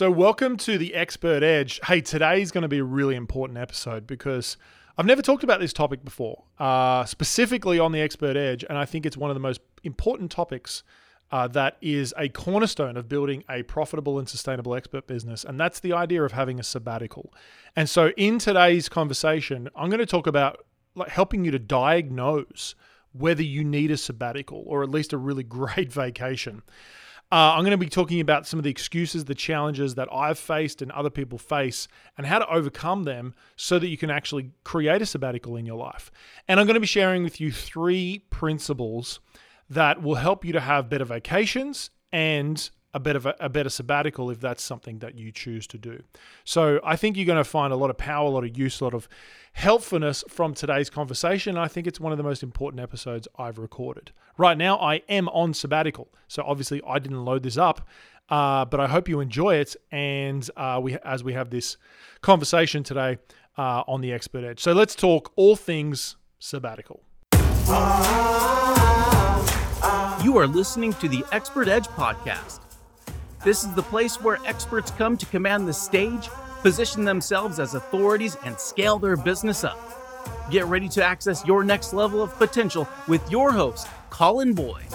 So, welcome to the Expert Edge. Hey, today is going to be a really important episode because I've never talked about this topic before, uh, specifically on the Expert Edge, and I think it's one of the most important topics uh, that is a cornerstone of building a profitable and sustainable expert business, and that's the idea of having a sabbatical. And so, in today's conversation, I'm going to talk about like helping you to diagnose whether you need a sabbatical or at least a really great vacation. Uh, I'm going to be talking about some of the excuses, the challenges that I've faced and other people face, and how to overcome them so that you can actually create a sabbatical in your life. And I'm going to be sharing with you three principles that will help you to have better vacations and a bit better a better sabbatical if that's something that you choose to do. So I think you're going to find a lot of power, a lot of use, a lot of helpfulness from today's conversation. I think it's one of the most important episodes I've recorded. Right now, I am on sabbatical, so obviously I didn't load this up, uh, but I hope you enjoy it. And uh, we as we have this conversation today uh, on the Expert Edge. So let's talk all things sabbatical. You are listening to the Expert Edge podcast. This is the place where experts come to command the stage, position themselves as authorities, and scale their business up. Get ready to access your next level of potential with your host, Colin Boyd.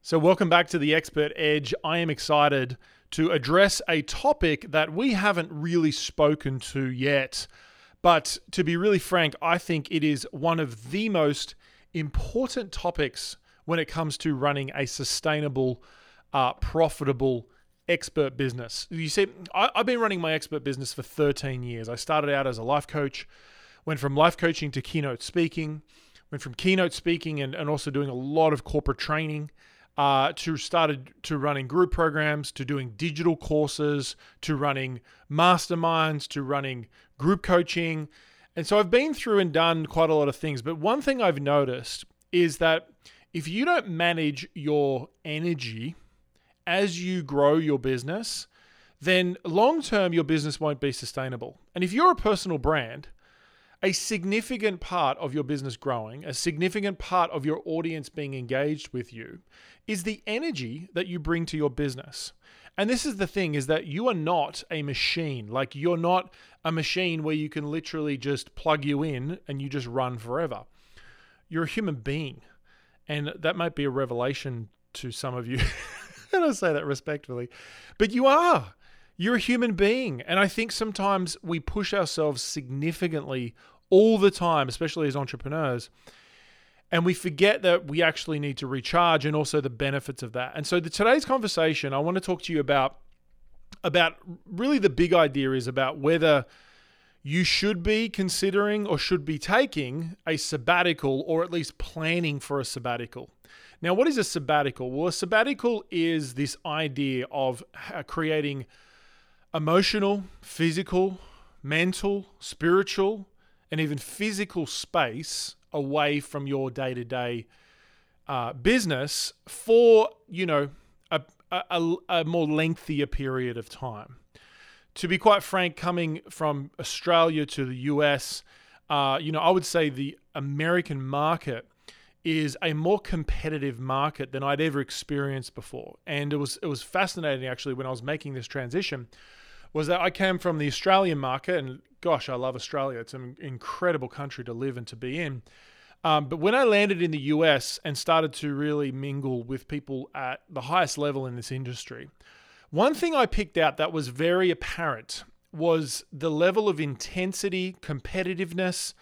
So, welcome back to the Expert Edge. I am excited to address a topic that we haven't really spoken to yet. But to be really frank, I think it is one of the most important topics when it comes to running a sustainable, uh, profitable expert business. You see, I, I've been running my expert business for 13 years. I started out as a life coach, went from life coaching to keynote speaking, went from keynote speaking and, and also doing a lot of corporate training. Uh, to started to running group programs, to doing digital courses, to running masterminds, to running group coaching. And so I've been through and done quite a lot of things. But one thing I've noticed is that if you don't manage your energy as you grow your business, then long term your business won't be sustainable. And if you're a personal brand, a significant part of your business growing, a significant part of your audience being engaged with you is the energy that you bring to your business. And this is the thing is that you are not a machine. Like you're not a machine where you can literally just plug you in and you just run forever. You're a human being. And that might be a revelation to some of you. and I say that respectfully. But you are. You're a human being. And I think sometimes we push ourselves significantly all the time, especially as entrepreneurs. And we forget that we actually need to recharge and also the benefits of that. And so the, today's conversation, I want to talk to you about about really the big idea is about whether you should be considering or should be taking a sabbatical or at least planning for a sabbatical. Now, what is a sabbatical? Well, a sabbatical is this idea of uh, creating emotional, physical, mental, spiritual, and even physical space away from your day to day business for, you know, a, a, a more lengthier period of time to be quite frank, coming from Australia to the US, uh, you know, I would say the American market is a more competitive market than I'd ever experienced before. And it was it was fascinating actually when I was making this transition was that I came from the Australian market and gosh, I love Australia. It's an incredible country to live and to be in. Um, but when I landed in the US and started to really mingle with people at the highest level in this industry, one thing I picked out that was very apparent was the level of intensity, competitiveness,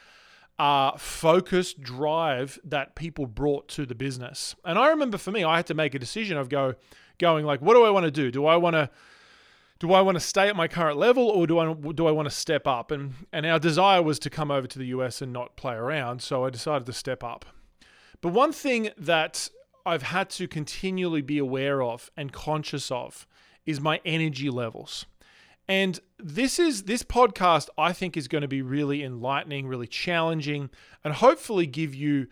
uh, focus, drive that people brought to the business. And I remember for me, I had to make a decision of go, going like, what do I want to do? Do I want to do I want to stay at my current level or do I do I want to step up? And and our desire was to come over to the US and not play around, so I decided to step up. But one thing that I've had to continually be aware of and conscious of is my energy levels. And this is this podcast I think is going to be really enlightening, really challenging, and hopefully give you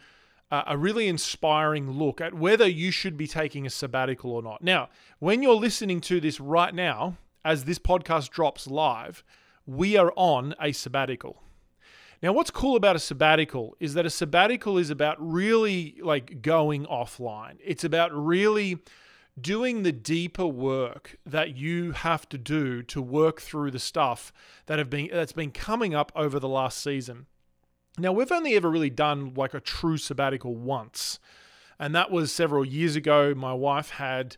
a, really inspiring look at whether you should be taking a sabbatical or not. Now, when you're listening to this right now, as this podcast drops live, we are on a sabbatical. Now, what's cool about a sabbatical is that a sabbatical is about really like going offline. It's about really doing the deeper work that you have to do to work through the stuff that have been that's been coming up over the last season. Now, we've only ever really done like a true sabbatical once, and that was several years ago. My wife had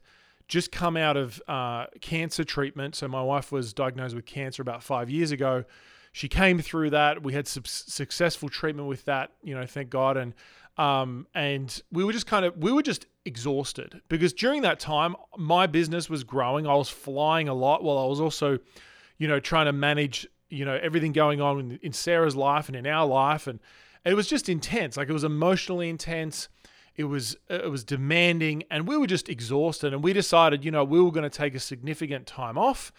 just come out of uh, cancer treatment. So, my wife was diagnosed with cancer about five years ago. She came through that. We had some successful treatment with that, you know, thank God. And um, and we were just kind of we were just exhausted because during that time my business was growing. I was flying a lot while I was also, you know, trying to manage you know everything going on in, in Sarah's life and in our life, and it was just intense. Like it was emotionally intense. It was it was demanding, and we were just exhausted. And we decided, you know, we were going to take a significant time off.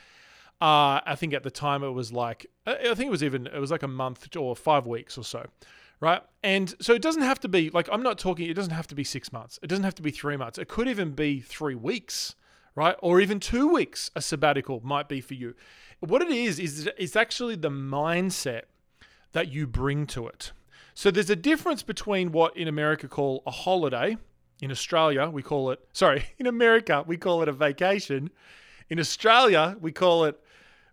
Uh, I think at the time it was like I think it was even it was like a month or five weeks or so, right? And so it doesn't have to be like I'm not talking. It doesn't have to be six months. It doesn't have to be three months. It could even be three weeks, right? Or even two weeks. A sabbatical might be for you what it is is it's actually the mindset that you bring to it. So there's a difference between what in America call a holiday. In Australia, we call it sorry, in America we call it a vacation. In Australia, we call it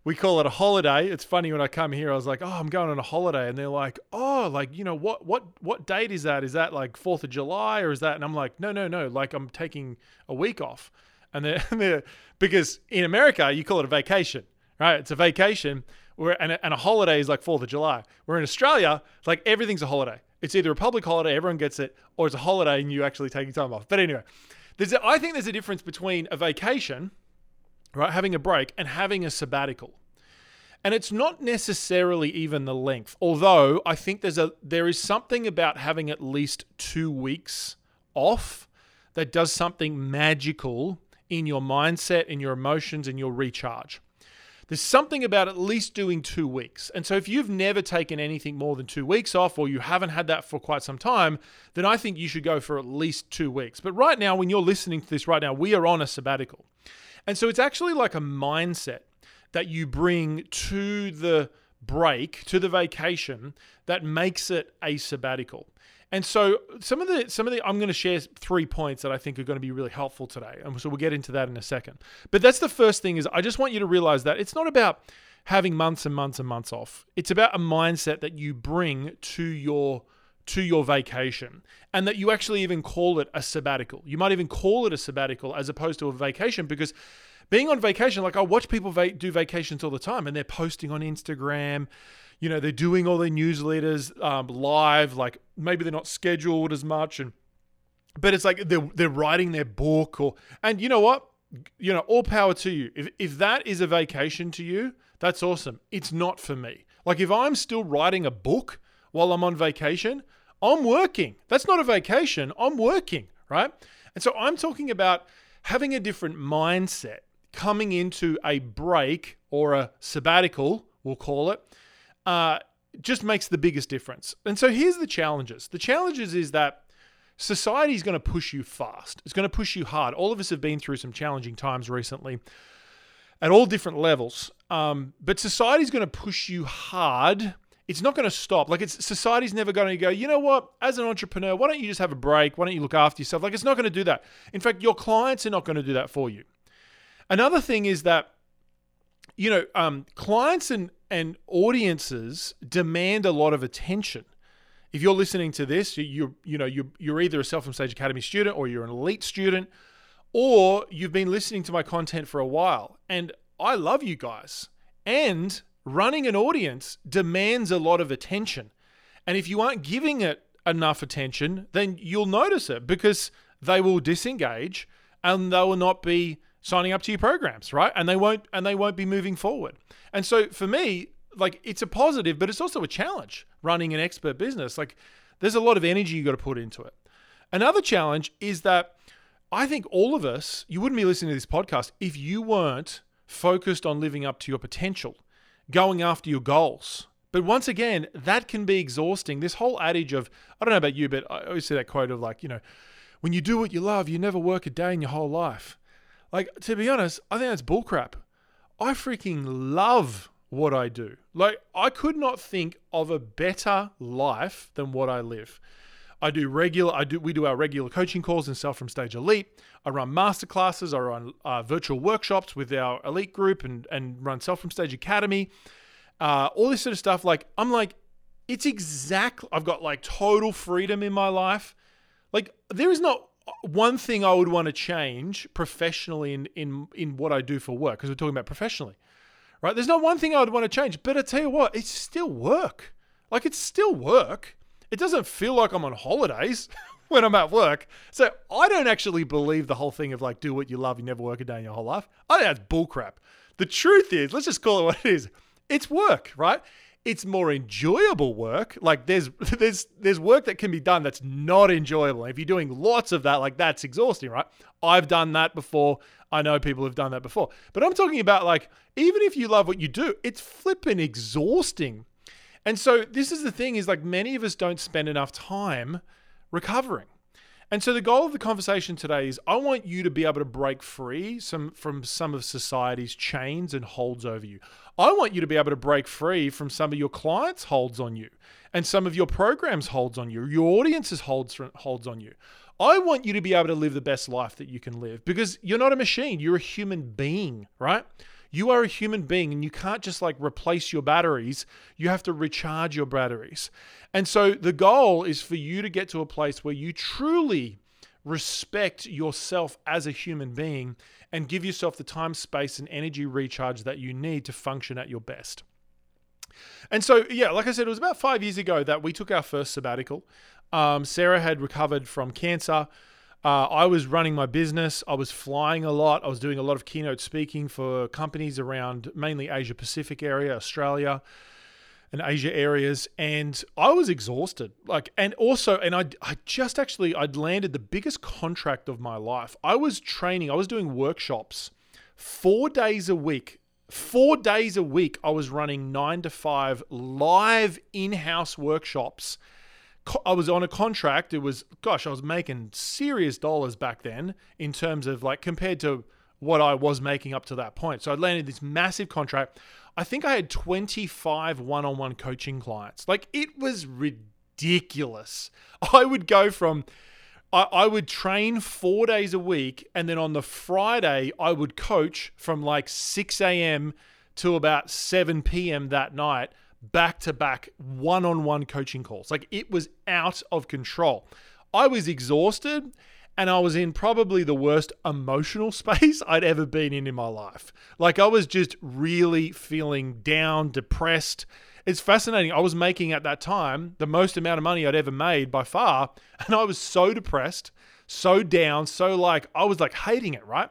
we call it a holiday. It's funny when I come here, I was like, "Oh, I'm going on a holiday," and they're like, "Oh, like you know what what what date is that? Is that like Fourth of July or is that?" And I'm like, "No, no, no. Like I'm taking a week off." And they're, they're because in America you call it a vacation right? It's a vacation, where, and, a, and a holiday is like 4th of July. Where in Australia, it's like everything's a holiday. It's either a public holiday, everyone gets it, or it's a holiday and you actually taking time off. But anyway, there's a, I think there's a difference between a vacation, right, having a break, and having a sabbatical. And it's not necessarily even the length, although I think there's a there is something about having at least two weeks off that does something magical in your mindset, in your emotions, in your recharge. There's something about at least doing two weeks. And so if you've never taken anything more than two weeks off, or you haven't had that for quite some time, then I think you should go for at least two weeks. But right now, when you're listening to this right now, we are on a sabbatical. And so it's actually like a mindset that you bring to the break, to the vacation, that makes it a sabbatical. And so some of the some of the I'm going to share three points that I think are going to be really helpful today. And so we'll get into that in a second. But that's the first thing is I just want you to realize that it's not about having months and months and months off. It's about a mindset that you bring to your to your vacation and that you actually even call it a sabbatical. You might even call it a sabbatical as opposed to a vacation because being on vacation, like I watch people va- do vacations all the time and they're posting on Instagram you know they're doing all their newsletters um, live like maybe they're not scheduled as much and but it's like they're, they're writing their book or and you know what? You know all power to you. If, if that is a vacation to you that's awesome. It's not for me. Like if i'm still writing a book while i'm on vacation i'm working that's not a vacation i'm working right and so i'm talking about having a different mindset coming into a break or a sabbatical we'll call it uh, just makes the biggest difference. And so here's the challenges. The challenges is that society is going to push you fast. It's going to push you hard. All of us have been through some challenging times recently at all different levels. Um, but society is going to push you hard. It's not going to stop. Like it's society's never going to go, you know what, as an entrepreneur, why don't you just have a break? Why don't you look after yourself? Like it's not going to do that. In fact, your clients are not going to do that for you. Another thing is that you know, um, clients and, and audiences demand a lot of attention. If you're listening to this, you, you, you know, you're, you're either a Sell from Stage Academy student or you're an elite student, or you've been listening to my content for a while. And I love you guys. And running an audience demands a lot of attention. And if you aren't giving it enough attention, then you'll notice it because they will disengage and they will not be signing up to your programs, right? And they won't and they won't be moving forward. And so for me, like it's a positive, but it's also a challenge running an expert business. Like there's a lot of energy you got to put into it. Another challenge is that I think all of us, you wouldn't be listening to this podcast if you weren't focused on living up to your potential, going after your goals. But once again, that can be exhausting. This whole adage of, I don't know about you, but I always see that quote of like, you know, when you do what you love, you never work a day in your whole life. Like, to be honest, I think that's bullcrap. I freaking love what I do. Like, I could not think of a better life than what I live. I do regular. I do. We do our regular coaching calls and Sell from Stage Elite. I run masterclasses. I run uh, virtual workshops with our elite group and and run Sell from Stage Academy. Uh, all this sort of stuff. Like I'm like, it's exactly. I've got like total freedom in my life. Like there is not one thing I would want to change professionally in in in what I do for work because we're talking about professionally, right? There's not one thing I would want to change, but I tell you what, it's still work. Like it's still work. It doesn't feel like I'm on holidays when I'm at work. So I don't actually believe the whole thing of like do what you love, you never work a day in your whole life. I think that's bullcrap. The truth is, let's just call it what it is. It's work, right? it's more enjoyable work. Like there's there's there's work that can be done that's not enjoyable. If you're doing lots of that, like that's exhausting, right? I've done that before. I know people have done that before. But I'm talking about like even if you love what you do, it's flipping exhausting. And so this is the thing is like many of us don't spend enough time recovering. And so the goal of the conversation today is I want you to be able to break free some from some of society's chains and holds over you. I want you to be able to break free from some of your clients' holds on you and some of your programs holds on you, your audience's holds holds on you. I want you to be able to live the best life that you can live because you're not a machine, you're a human being, right? You are a human being and you can't just like replace your batteries. You have to recharge your batteries. And so the goal is for you to get to a place where you truly respect yourself as a human being and give yourself the time, space, and energy recharge that you need to function at your best. And so, yeah, like I said, it was about five years ago that we took our first sabbatical. Um, Sarah had recovered from cancer. Uh, I was running my business. I was flying a lot. I was doing a lot of keynote speaking for companies around mainly Asia Pacific area, Australia, and Asia areas. And I was exhausted. Like, and also, and I, I just actually, I'd landed the biggest contract of my life. I was training, I was doing workshops four days a week. Four days a week, I was running nine to five live in house workshops I was on a contract. It was, gosh, I was making serious dollars back then in terms of like compared to what I was making up to that point. So I landed this massive contract. I think I had 25 one on one coaching clients. Like it was ridiculous. I would go from, I, I would train four days a week. And then on the Friday, I would coach from like 6 a.m. to about 7 p.m. that night back to back one on one coaching calls. Like it was out of control. I was exhausted and I was in probably the worst emotional space I'd ever been in in my life. Like I was just really feeling down, depressed. It's fascinating. I was making at that time the most amount of money I'd ever made by far. And I was so depressed, so down, so like, I was like hating it, right?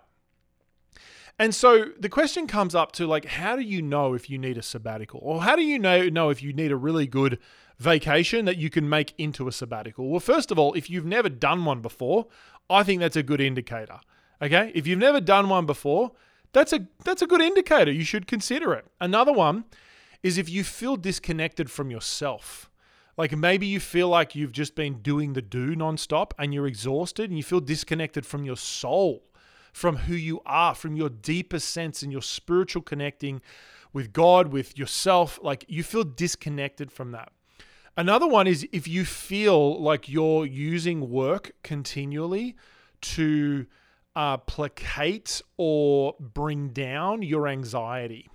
And so the question comes up to like, how do you know if you need a sabbatical? Or how do you know, know if you need a really good vacation that you can make into a sabbatical? Well, first of all, if you've never done one before, I think that's a good indicator. Okay? If you've never done one before, that's a that's a good indicator. You should consider it. Another one is if you feel disconnected from yourself. Like maybe you feel like you've just been doing the do nonstop and you're exhausted and you feel disconnected from your soul from who you are, from your deepest sense and your spiritual connecting with God, with yourself. Like you feel disconnected from that. Another one is if you feel like you're using work continually to uh, placate or bring down your anxiety.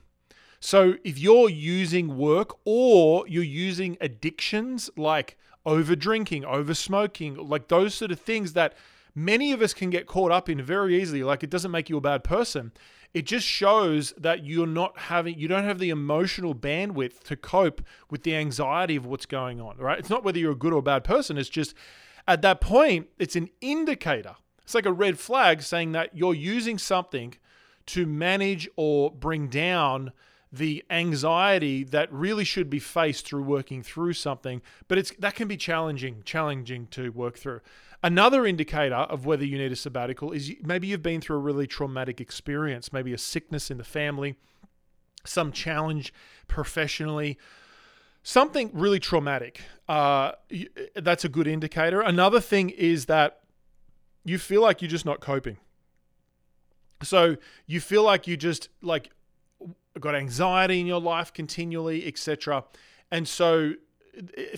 So if you're using work or you're using addictions like over drinking, over smoking, like those sort of things that many of us can get caught up in very easily. Like it doesn't make you a bad person. It just shows that you're not having, you don't have the emotional bandwidth to cope with the anxiety of what's going on, right? It's not whether you're a good or bad person. It's just at that point, it's an indicator. It's like a red flag saying that you're using something to manage or bring down the anxiety that really should be faced through working through something but it's that can be challenging challenging to work through Another indicator of whether you need a sabbatical is maybe you've been through a really traumatic experience, maybe a sickness in the family, some challenge professionally, something really traumatic. Uh, that's a good indicator. Another thing is that you feel like you're just not coping. So you feel like you just like got anxiety in your life continually, etc. And so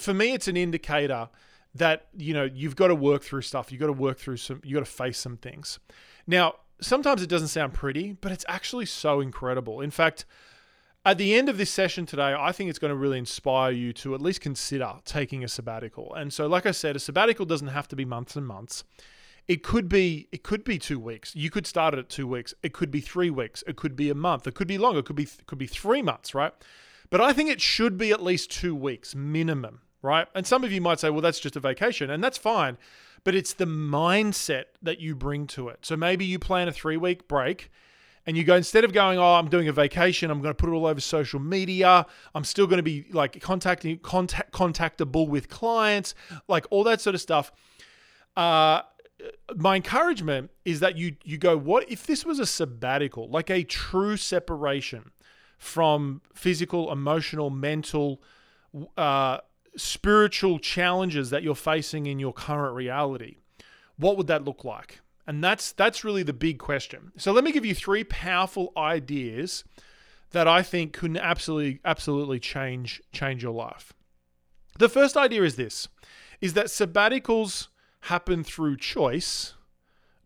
for me, it's an indicator that you know you've got to work through stuff. You've got to work through some. you've got to face some things. Now, sometimes it doesn't sound pretty, but it's actually so incredible. In fact, at the end of this session today, I think it's going to really inspire you to at least consider taking a sabbatical. And so, like I said, a sabbatical doesn't have to be months and months. It could be it could be two weeks. You could start it at two weeks. It could be three weeks. It could be a month. It could be longer. It could be it could be three months, right? But I think it should be at least two weeks minimum, right? And some of you might say, well, that's just a vacation, and that's fine. But it's the mindset that you bring to it. So maybe you plan a three week break and you go instead of going oh i'm doing a vacation i'm going to put it all over social media i'm still going to be like contacting contact contactable with clients like all that sort of stuff uh my encouragement is that you you go what if this was a sabbatical like a true separation from physical emotional mental uh, spiritual challenges that you're facing in your current reality what would that look like and that's that's really the big question. So let me give you three powerful ideas that I think can absolutely absolutely change change your life. The first idea is this is that sabbaticals happen through choice,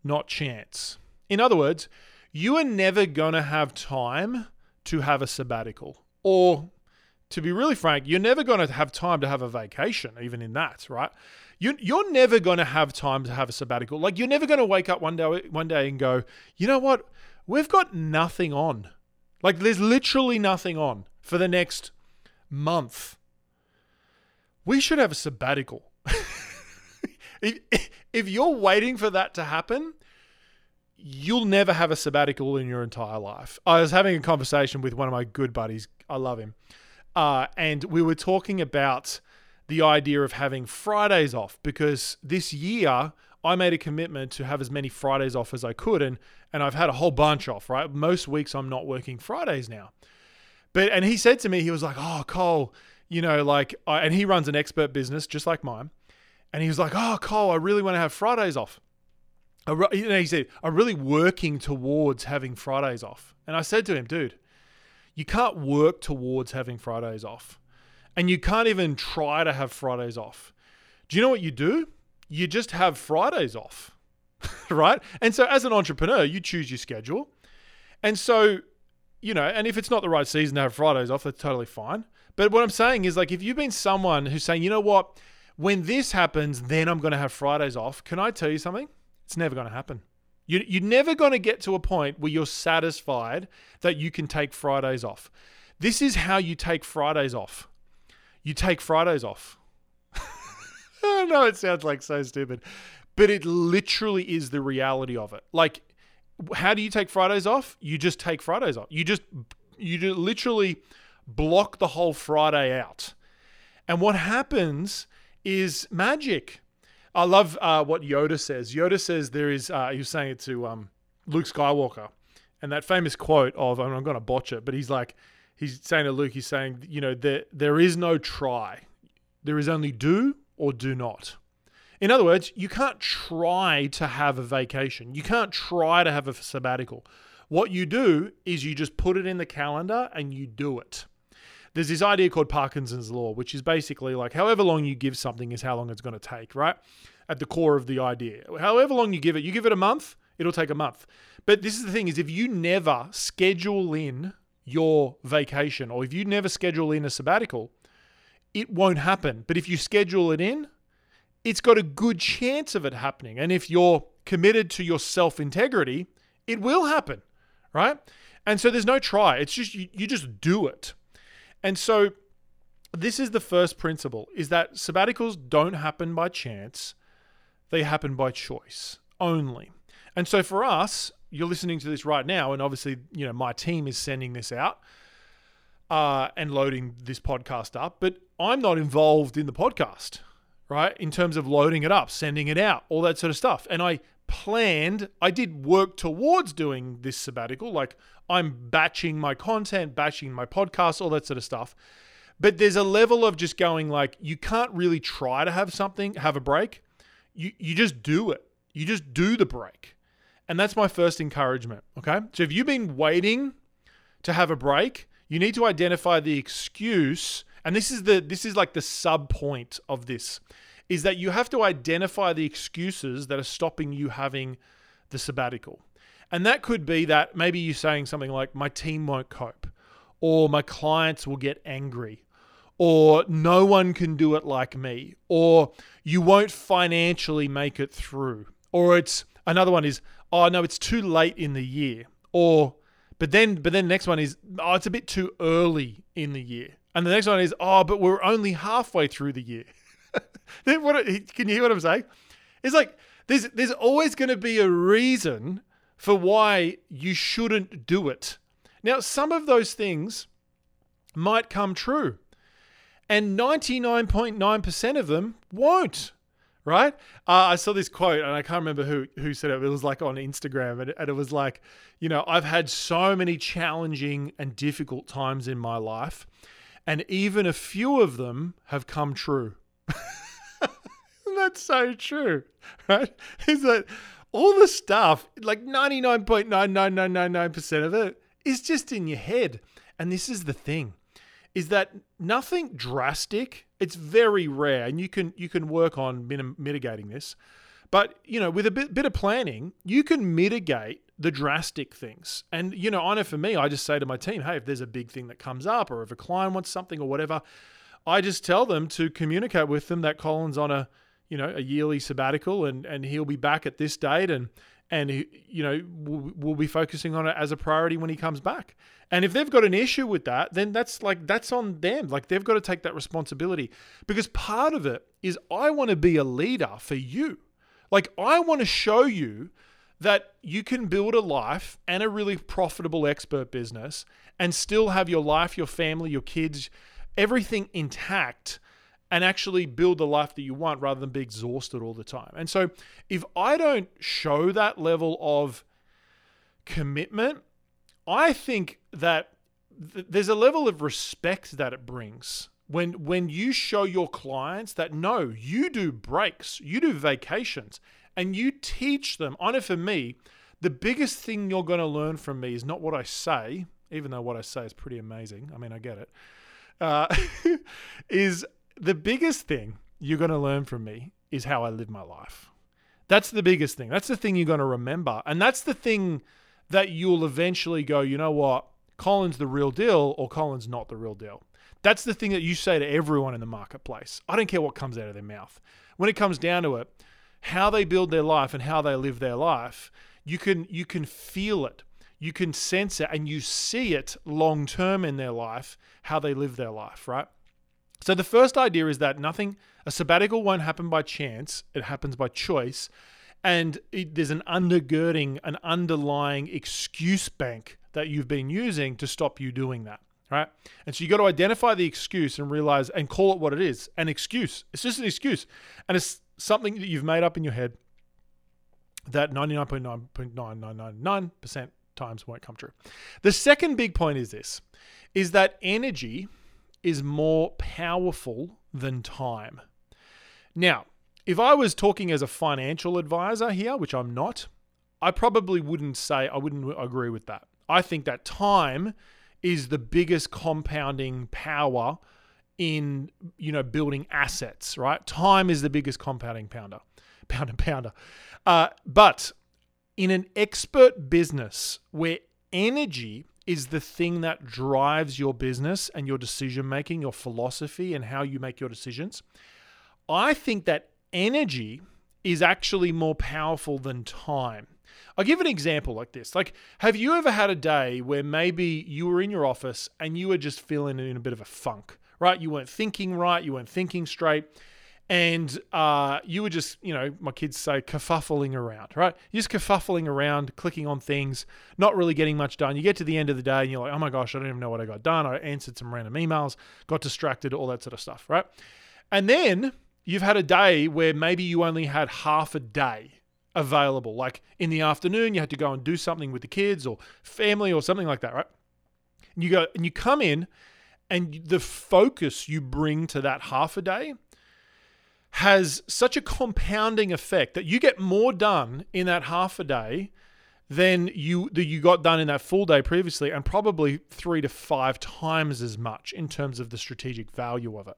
not chance. In other words, you are never going to have time to have a sabbatical. Or to be really frank, you're never going to have time to have a vacation, even in that, right? you, you're never going to have time to have a sabbatical. Like you're never going to wake up one day one day and go, you know what? We've got nothing on. Like there's literally nothing on for the next month. We should have a sabbatical. if, if you're waiting for that to happen, you'll never have a sabbatical in your entire life. I was having a conversation with one of my good buddies. I love him. Uh, and we were talking about the idea of having Fridays off because this year I made a commitment to have as many Fridays off as I could and and I've had a whole bunch off, right? Most weeks I'm not working Fridays now. But and he said to me he was like, "Oh, Cole, you know, like I, and he runs an expert business just like mine." And he was like, "Oh, Cole, I really want to have Fridays off." I, you know, he said, "I'm really working towards having Fridays off." And I said to him, "Dude, you can't work towards having Fridays off and you can't even try to have Fridays off. Do you know what you do? You just have Fridays off, right? And so as an entrepreneur, you choose your schedule. And so, you know, and if it's not the right season to have Fridays off, that's totally fine. But what I'm saying is, like, if you've been someone who's saying, you know what, when this happens, then I'm going to have Fridays off, can I tell you something? It's never going to happen. You, you're never going to get to a point where you're satisfied that you can take Fridays off. This is how you take Fridays off you take Fridays off. I know it sounds like so stupid, but it literally is the reality of it. Like, how do you take Fridays off? You just take Fridays off. You just, you literally block the whole Friday out. And what happens is magic. I love uh, what Yoda says. Yoda says there is, uh, he was saying it to um, Luke Skywalker, and that famous quote of, I'm going to botch it, but he's like, he's saying to Luke, he's saying, you know, there there is no try. There is only do or do not. In other words, you can't try to have a vacation. You can't try to have a sabbatical. What you do is you just put it in the calendar and you do it. There's this idea called Parkinson's law, which is basically like however long you give something is how long it's going to take, right? At the core of the idea. However long you give it, you give it a month, it'll take a month. But this is the thing is if you never schedule in your vacation or if you never schedule in a sabbatical, it won't happen. But if you schedule it in, it's got a good chance of it happening. And if you're committed to your self integrity, it will happen, right? And so there's no try. It's just you, you just do it. And so this is the first principle is that sabbaticals don't happen by chance. They happen by choice only. And so for us, you're listening to this right now, and obviously, you know, my team is sending this out uh, and loading this podcast up, but I'm not involved in the podcast, right? In terms of loading it up, sending it out, all that sort of stuff. And I planned, I did work towards doing this sabbatical. Like I'm batching my content, batching my podcast, all that sort of stuff. But there's a level of just going like, you can't really try to have something, have a break. You, you just do it. You just do the break and that's my first encouragement. Okay. So if you've been waiting to have a break, you need to identify the excuse. And this is the this is like the sub point of this is that you have to identify the excuses that are stopping you having the sabbatical. And that could be that maybe you're saying something like, my team won't cope, or my clients will get angry, or no one can do it like me, or you won't financially make it through, or it's another one is, oh no, it's too late in the year, or but then but then the next one is, oh, it's a bit too early in the year. And the next one is, oh, but we're only halfway through the year. what, can you hear what I'm saying? It's like there's there's always going to be a reason for why you shouldn't do it. Now, some of those things might come true, and 99.9% of them won't. Right? Uh, I saw this quote, and I can't remember who who said it. It was like on Instagram, and, and it was like, you know, I've had so many challenging and difficult times in my life, and even a few of them have come true. That's so true, right? Is that all the stuff, like 99.99999% of it, is just in your head. And this is the thing is that nothing drastic. It's very rare, and you can you can work on minim- mitigating this. But you know, with a bit, bit of planning, you can mitigate the drastic things. And you know, I know for me, I just say to my team, "Hey, if there's a big thing that comes up, or if a client wants something, or whatever, I just tell them to communicate with them that Colin's on a you know a yearly sabbatical and and he'll be back at this date and and you know we'll, we'll, be focusing on it as a priority when he comes back. And if they've got an issue with that then that's like that's on them. Like they've got to take that responsibility because part of it is i want to be a leader for you. Like i want to show you that you can build a life and a really profitable expert business and still have your life your family your kids everything intact and actually build the life that you want rather than be exhausted all the time. And so if I don't show that level of commitment, I think that th- there's a level of respect that it brings when when you show your clients that no, you do breaks, you do vacations, and you teach them. I know for me, the biggest thing you're going to learn from me is not what I say, even though what I say is pretty amazing. I mean, I get it. Uh, is the biggest thing you're going to learn from me is how I live my life. That's the biggest thing. That's the thing you're going to remember. And that's the thing that you'll eventually go, you know what? Colin's the real deal or Colin's not the real deal. That's the thing that you say to everyone in the marketplace. I don't care what comes out of their mouth. When it comes down to it, how they build their life and how they live their life, you can you can feel it. You can sense it and you see it long term in their life, how they live their life, right? So the first idea is that nothing, a sabbatical won't happen by chance, it happens by choice. And it, there's an undergirding, an underlying excuse bank that you've been using to stop you doing that. Right. And so you got to identify the excuse and realize and call it what it is an excuse. It's just an excuse. And it's something that you've made up in your head that 99.99999% times won't come true. The second big point is this is that energy is more powerful than time. Now, if I was talking as a financial advisor here, which I'm not, I probably wouldn't say, I wouldn't agree with that. I think that time is the biggest compounding power in you know building assets right time is the biggest compounding pounder pounder pounder uh, but in an expert business where energy is the thing that drives your business and your decision making, your philosophy, and how you make your decisions. I think that energy is actually more powerful than time. I'll give an example like this. Like, have you ever had a day where maybe you were in your office and you were just feeling in a bit of a funk, right? You weren't thinking right, you weren't thinking straight, and uh, you were just, you know, my kids say kerfuffling around, right? You're just kerfuffling around, clicking on things, not really getting much done. You get to the end of the day and you're like, oh my gosh, I don't even know what I got done. I answered some random emails, got distracted, all that sort of stuff, right? And then you've had a day where maybe you only had half a day available. Like in the afternoon, you had to go and do something with the kids or family or something like that, right? And you go and you come in and the focus you bring to that half a day has such a compounding effect that you get more done in that half a day than you that you got done in that full day previously and probably 3 to 5 times as much in terms of the strategic value of it.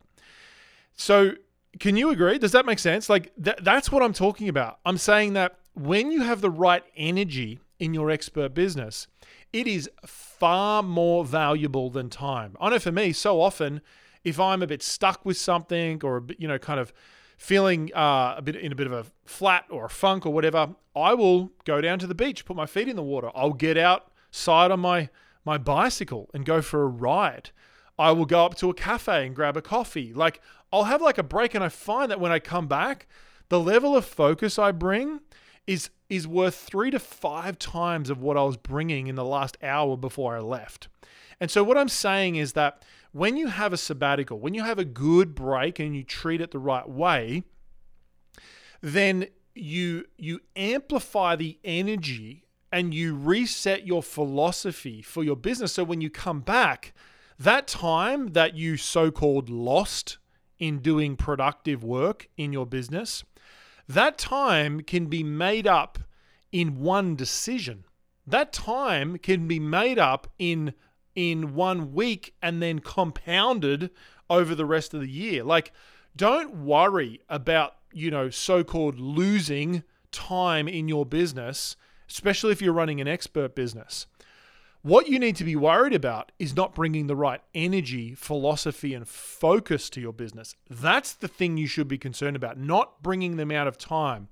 So Can you agree? Does that make sense? Like th- that's what I'm talking about. I'm saying that when you have the right energy in your expert business, it is far more valuable than time. I know for me, so often, if I'm a bit stuck with something or you know, kind of feeling uh, a bit in a bit of a flat or a funk or whatever, I will go down to the beach, put my feet in the water. I'll get outside on my my bicycle and go for a ride. I will go up to a cafe and grab a coffee. Like I'll have like a break and I find that when I come back, the level of focus I bring is is worth 3 to 5 times of what I was bringing in the last hour before I left. And so what I'm saying is that when you have a sabbatical, when you have a good break and you treat it the right way, then you you amplify the energy and you reset your philosophy for your business. So when you come back that time that you so-called lost in doing productive work in your business that time can be made up in one decision. That time can be made up in in one week and then compounded over the rest of the year. Like, don't worry about, you know, so called losing time in your business, especially if you're running an expert business. What you need to be worried about is not bringing the right energy, philosophy, and focus to your business. That's the thing you should be concerned about, not bringing them out of time.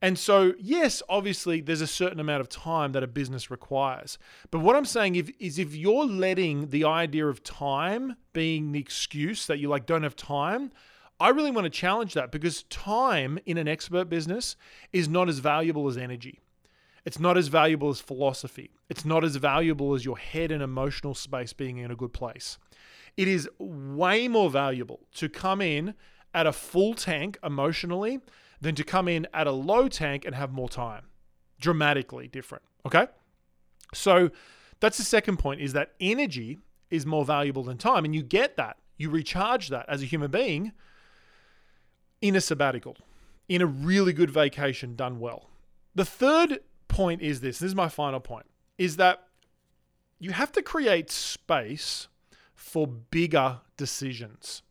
And so, yes, obviously, there's a certain amount of time that a business requires. But what I'm saying if, is if you're letting the idea of time being the excuse that you like don't have time, I really want to challenge that because time in an expert business is not as valuable as energy. It's not as valuable as philosophy. It's not as valuable as your head and emotional space being in a good place. It is way more valuable to come in at a full tank emotionally than to come in at a low tank and have more time. Dramatically different. Okay. So that's the second point is that energy is more valuable than time. And you get that. You recharge that as a human being in a sabbatical, in a really good vacation done well. The third point is this this is my final point is that you have to create space for bigger decisions.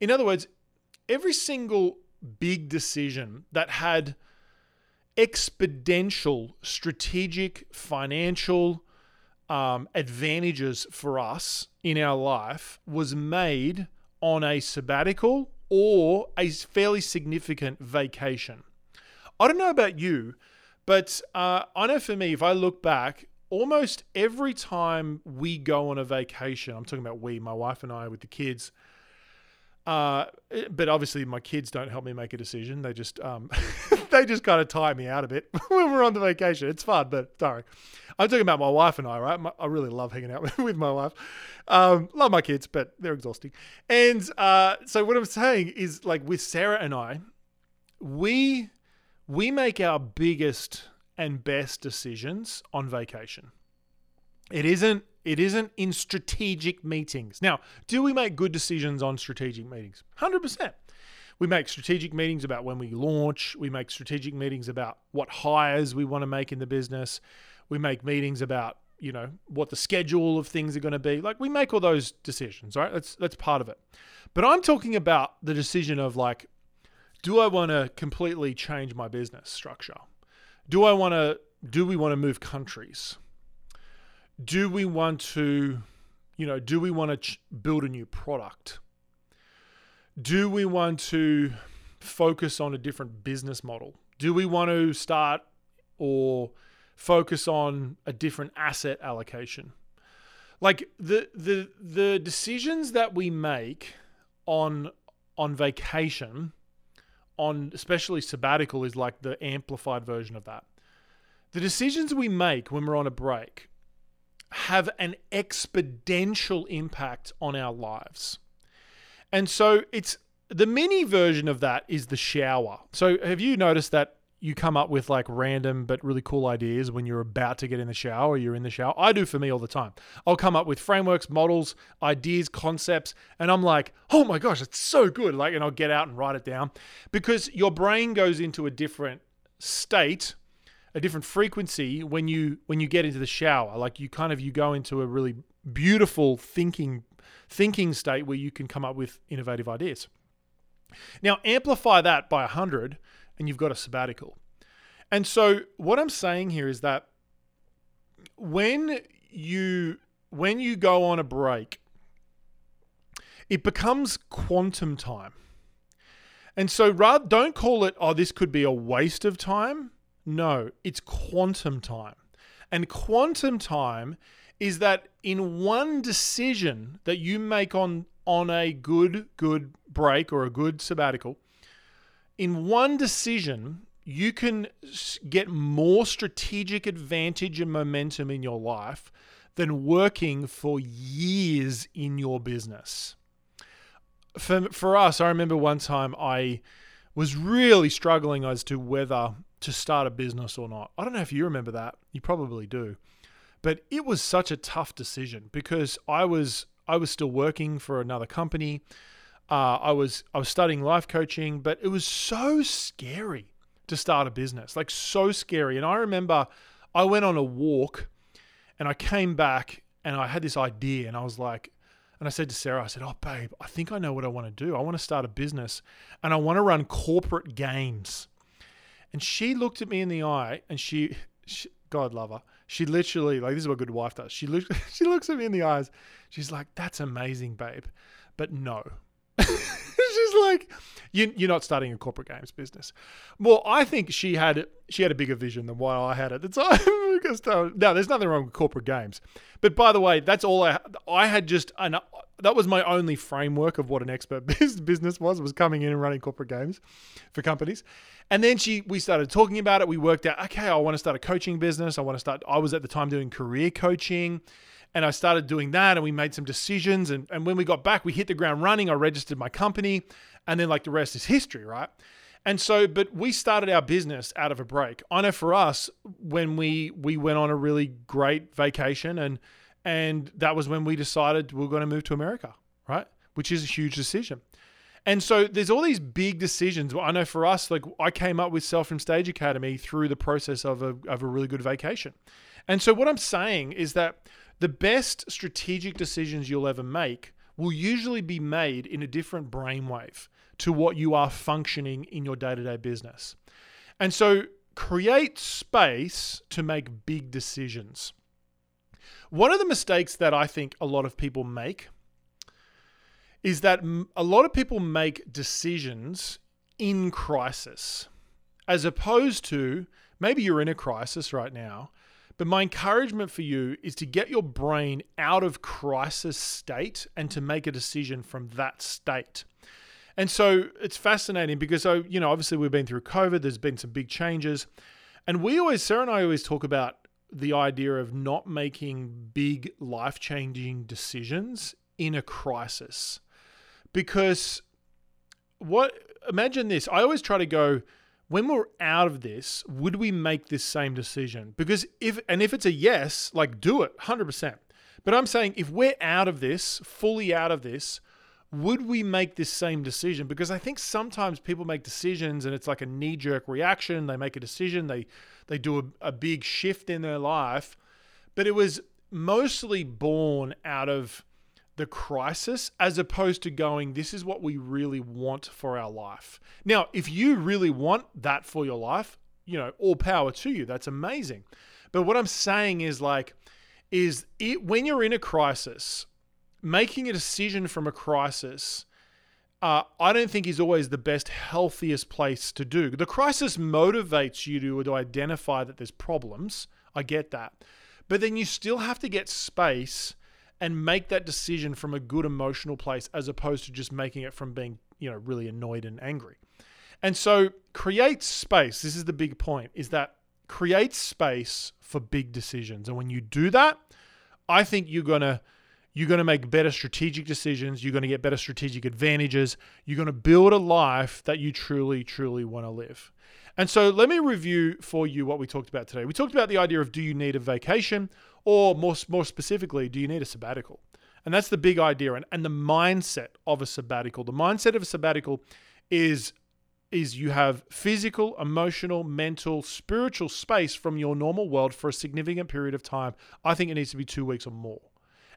In other words, every single big decision that had exponential strategic financial um, advantages for us in our life was made on a sabbatical or a fairly significant vacation. I don't know about you, but uh, I know for me, if I look back, almost every time we go on a vacation, I'm talking about we, my wife and I with the kids, uh, but obviously, my kids don't help me make a decision. They just um, they just kind of tire me out a bit when we're on the vacation. It's fun, but sorry. I'm talking about my wife and I, right? My, I really love hanging out with, with my wife. Um, love my kids, but they're exhausting. And uh, so what I'm saying is, like with Sarah and I, we we make our biggest and best decisions on vacation. It isn't it isn't in strategic meetings. Now, do we make good decisions on strategic meetings? 100%. We make strategic meetings about when we launch. We make strategic meetings about what hires we want to make in the business. We make meetings about, you know, what the schedule of things are going to be. Like we make all those decisions, right? That's that's part of it. But I'm talking about the decision of like do I want to completely change my business structure? Do I want to do we want to move countries? Do we want to, you know, do we want to ch- build a new product? Do we want to focus on a different business model? Do we want to start or focus on a different asset allocation? Like the the the decisions that we make on on vacation, on especially sabbatical is like the amplified version of that. The decisions we make when we're on a break have an exponential impact on our lives. And so it's the mini version of that is the shower. So have you noticed that you come up with like random but really cool ideas when you're about to get in the shower or you're in the shower? I do for me all the time. I'll come up with frameworks, models, ideas, concepts, and I'm like, oh my gosh, it's so good. Like, and I'll get out and write it down because your brain goes into a different state a different frequency when you when you get into the shower. Like you kind of you go into a really beautiful thinking thinking state where you can come up with innovative ideas. Now, amplify that by 100 and you've got a sabbatical. And so, what I'm saying here is that when you when you go on a break, it becomes quantum time. And so rather don't call it oh this could be a waste of time. No, it's quantum time. And quantum time is that in one decision that you make on on a good good break or a good sabbatical, in one decision you can get more strategic advantage and momentum in your life than working for years in your business. For, for us, I remember one time I was really struggling as to whether to start a business or not. I don't know if you remember that. You probably do. But it was such a tough decision because I was I was still working for another company. Uh, I was I was studying life coaching, but it was so scary to start a business, like so scary. And I remember I went on a walk, and I came back and I had this idea, and I was like, and I said to Sarah, I said, "Oh, babe, I think I know what I want to do. I want to start a business, and I want to run corporate games." And she looked at me in the eye, and she, she God love her. She literally, like, this is what a good wife does. She looks, she looks at me in the eyes. She's like, "That's amazing, babe, but no." Like, you, "You're not starting a corporate games business." Well, I think she had she had a bigger vision than what I had at the time. because uh, no, there's nothing wrong with corporate games. But by the way, that's all I I had just an, that was my only framework of what an expert business was was coming in and running corporate games for companies. And then she we started talking about it. We worked out, okay, I want to start a coaching business. I want to start I was at the time doing career coaching and I started doing that and we made some decisions and, and when we got back, we hit the ground running. I registered my company and then like the rest is history, right? And so, but we started our business out of a break. I know for us, when we we went on a really great vacation and and that was when we decided we are going to move to America, right? Which is a huge decision. And so there's all these big decisions. I know for us, like I came up with Sell from Stage Academy through the process of a, of a really good vacation. And so what I'm saying is that the best strategic decisions you'll ever make will usually be made in a different brainwave to what you are functioning in your day to day business. And so create space to make big decisions. One of the mistakes that I think a lot of people make is that a lot of people make decisions in crisis, as opposed to maybe you're in a crisis right now. But my encouragement for you is to get your brain out of crisis state and to make a decision from that state. And so it's fascinating because, so, you know, obviously we've been through COVID, there's been some big changes. And we always, Sarah and I always talk about the idea of not making big life changing decisions in a crisis. Because what imagine this i always try to go when we're out of this would we make this same decision? Because if and if it's a yes like do it 100% but i'm saying if we're out of this fully out of this would we make this same decision because i think sometimes people make decisions and it's like a knee jerk reaction they make a decision they they do a, a big shift in their life but it was mostly born out of the crisis as opposed to going, this is what we really want for our life. Now, if you really want that for your life, you know, all power to you. That's amazing. But what I'm saying is like, is it when you're in a crisis, making a decision from a crisis, uh, I don't think is always the best, healthiest place to do. The crisis motivates you to, to identify that there's problems. I get that. But then you still have to get space and make that decision from a good emotional place as opposed to just making it from being, you know, really annoyed and angry. And so create space. This is the big point is that create space for big decisions. And when you do that, I think you're going to you're going to make better strategic decisions, you're going to get better strategic advantages, you're going to build a life that you truly truly want to live. And so let me review for you what we talked about today. We talked about the idea of do you need a vacation or more, more specifically, do you need a sabbatical? And that's the big idea and, and the mindset of a sabbatical. The mindset of a sabbatical is is you have physical, emotional, mental, spiritual space from your normal world for a significant period of time. I think it needs to be 2 weeks or more.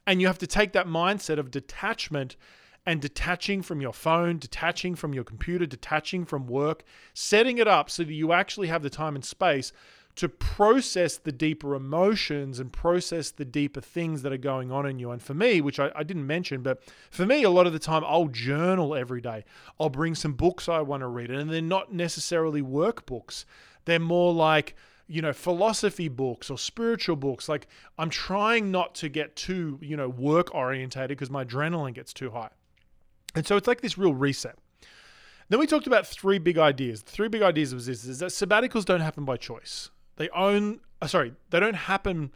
And you have to take that mindset of detachment and detaching from your phone, detaching from your computer, detaching from work, setting it up so that you actually have the time and space to process the deeper emotions and process the deeper things that are going on in you. And for me, which I, I, didn't mention, but for me, a lot of the time I'll journal every day. I'll bring some books I want to read, and they're not necessarily workbooks, they're more like, you know, philosophy books or spiritual books. Like I'm trying not to get too, you know, work orientated because my adrenaline gets too high. And so it's like this real reset. Then we talked about three big ideas. The three big ideas was this is that sabbaticals don't happen by choice. They own uh, sorry, they don't happen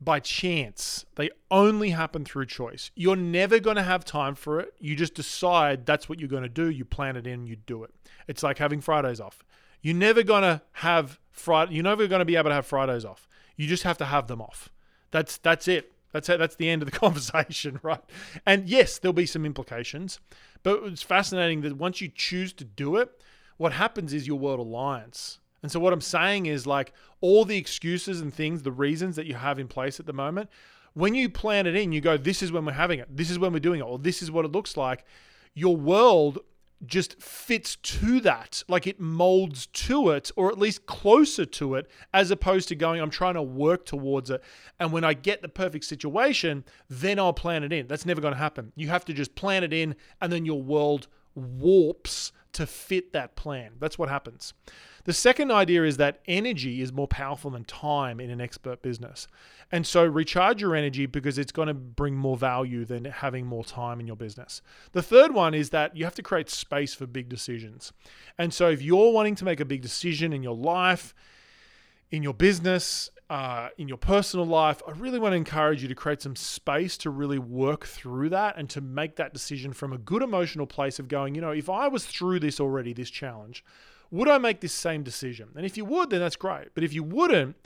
by chance. They only happen through choice. You're never going to have time for it. You just decide that's what you're going to do. You plan it in, you do it. It's like having Fridays off. You're never going to have Friday you're never going to be able to have Fridays off. You just have to have them off. That's that's it. That's it. That's the end of the conversation, right? And yes, there'll be some implications, but it's fascinating that once you choose to do it, what happens is your world aligns. And so what I'm saying is like all the excuses and things, the reasons that you have in place at the moment, when you plan it in, you go, this is when we're having it, this is when we're doing it, or this is what it looks like. Your world just fits to that, like it molds to it, or at least closer to it, as opposed to going, I'm trying to work towards it. And when I get the perfect situation, then I'll plan it in. That's never going to happen. You have to just plan it in, and then your world warps to fit that plan. That's what happens. The second idea is that energy is more powerful than time in an expert business. And so recharge your energy because it's going to bring more value than having more time in your business. The third one is that you have to create space for big decisions. And so if you're wanting to make a big decision in your life, in your business, uh, in your personal life, I really want to encourage you to create some space to really work through that and to make that decision from a good emotional place of going, you know, if I was through this already, this challenge, would I make this same decision? And if you would, then that's great. But if you wouldn't,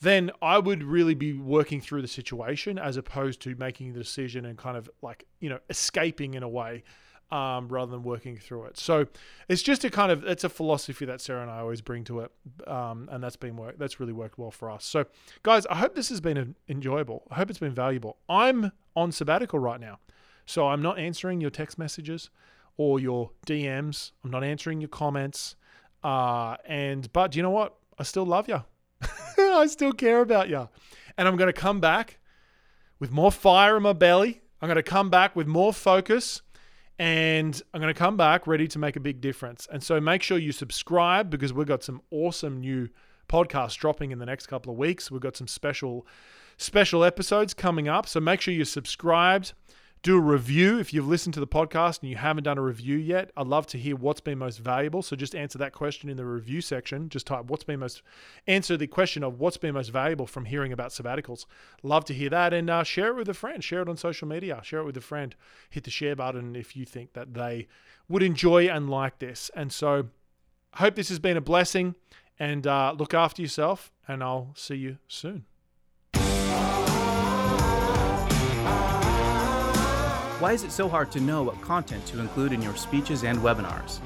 then I would really be working through the situation as opposed to making the decision and kind of like, you know, escaping in a way um, rather than working through it. So it's just a kind of, it's a philosophy that Sarah and I always bring to it. Um, and that's been work, that's really worked well for us. So guys, I hope this has been enjoyable. I hope it's been valuable. I'm on sabbatical right now. So I'm not answering your text messages or your DMs. I'm not answering your comments. Uh, and but you know what? I still love you. I still care about you. And I'm going to come back with more fire in my belly. I'm going to come back with more focus and I'm going to come back ready to make a big difference. And so make sure you subscribe because we've got some awesome new podcasts dropping in the next couple of weeks. We've got some special special episodes coming up. So make sure you're subscribed do a review if you've listened to the podcast and you haven't done a review yet. I'd love to hear what's been most valuable. So just answer that question in the review section. Just type what's been most, answer the question of what's been most valuable from hearing about sabbaticals. Love to hear that and uh, share it with a friend. Share it on social media. Share it with a friend. Hit the share button if you think that they would enjoy and like this. And so I hope this has been a blessing and uh, look after yourself and I'll see you soon. Why is it so hard to know what content to include in your speeches and webinars?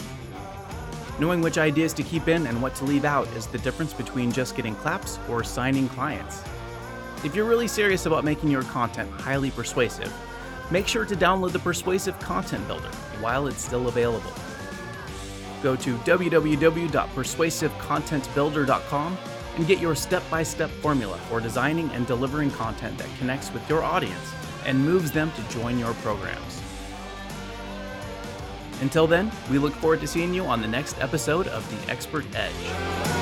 Knowing which ideas to keep in and what to leave out is the difference between just getting claps or signing clients. If you're really serious about making your content highly persuasive, make sure to download the Persuasive Content Builder while it's still available. Go to www.persuasivecontentbuilder.com and get your step by step formula for designing and delivering content that connects with your audience and moves them to join your programs. Until then, we look forward to seeing you on the next episode of The Expert Edge.